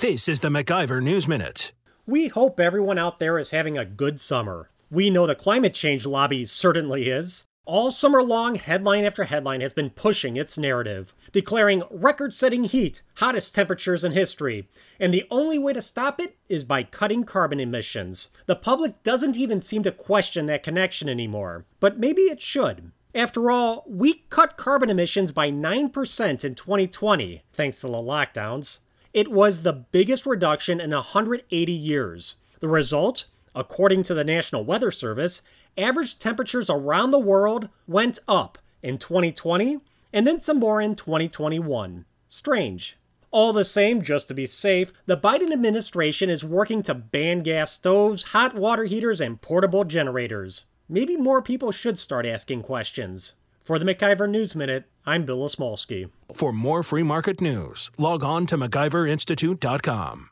This is the MacIver News Minute. We hope everyone out there is having a good summer. We know the climate change lobby certainly is. All summer long, headline after headline has been pushing its narrative, declaring record setting heat, hottest temperatures in history, and the only way to stop it is by cutting carbon emissions. The public doesn't even seem to question that connection anymore, but maybe it should. After all, we cut carbon emissions by 9% in 2020, thanks to the lockdowns. It was the biggest reduction in 180 years. The result? According to the National Weather Service, average temperatures around the world went up in 2020 and then some more in 2021. Strange. All the same, just to be safe, the Biden administration is working to ban gas stoves, hot water heaters, and portable generators. Maybe more people should start asking questions. For the MacIver News Minute, I'm Bill Osmulski. For more free market news, log on to MacIverInstitute.com.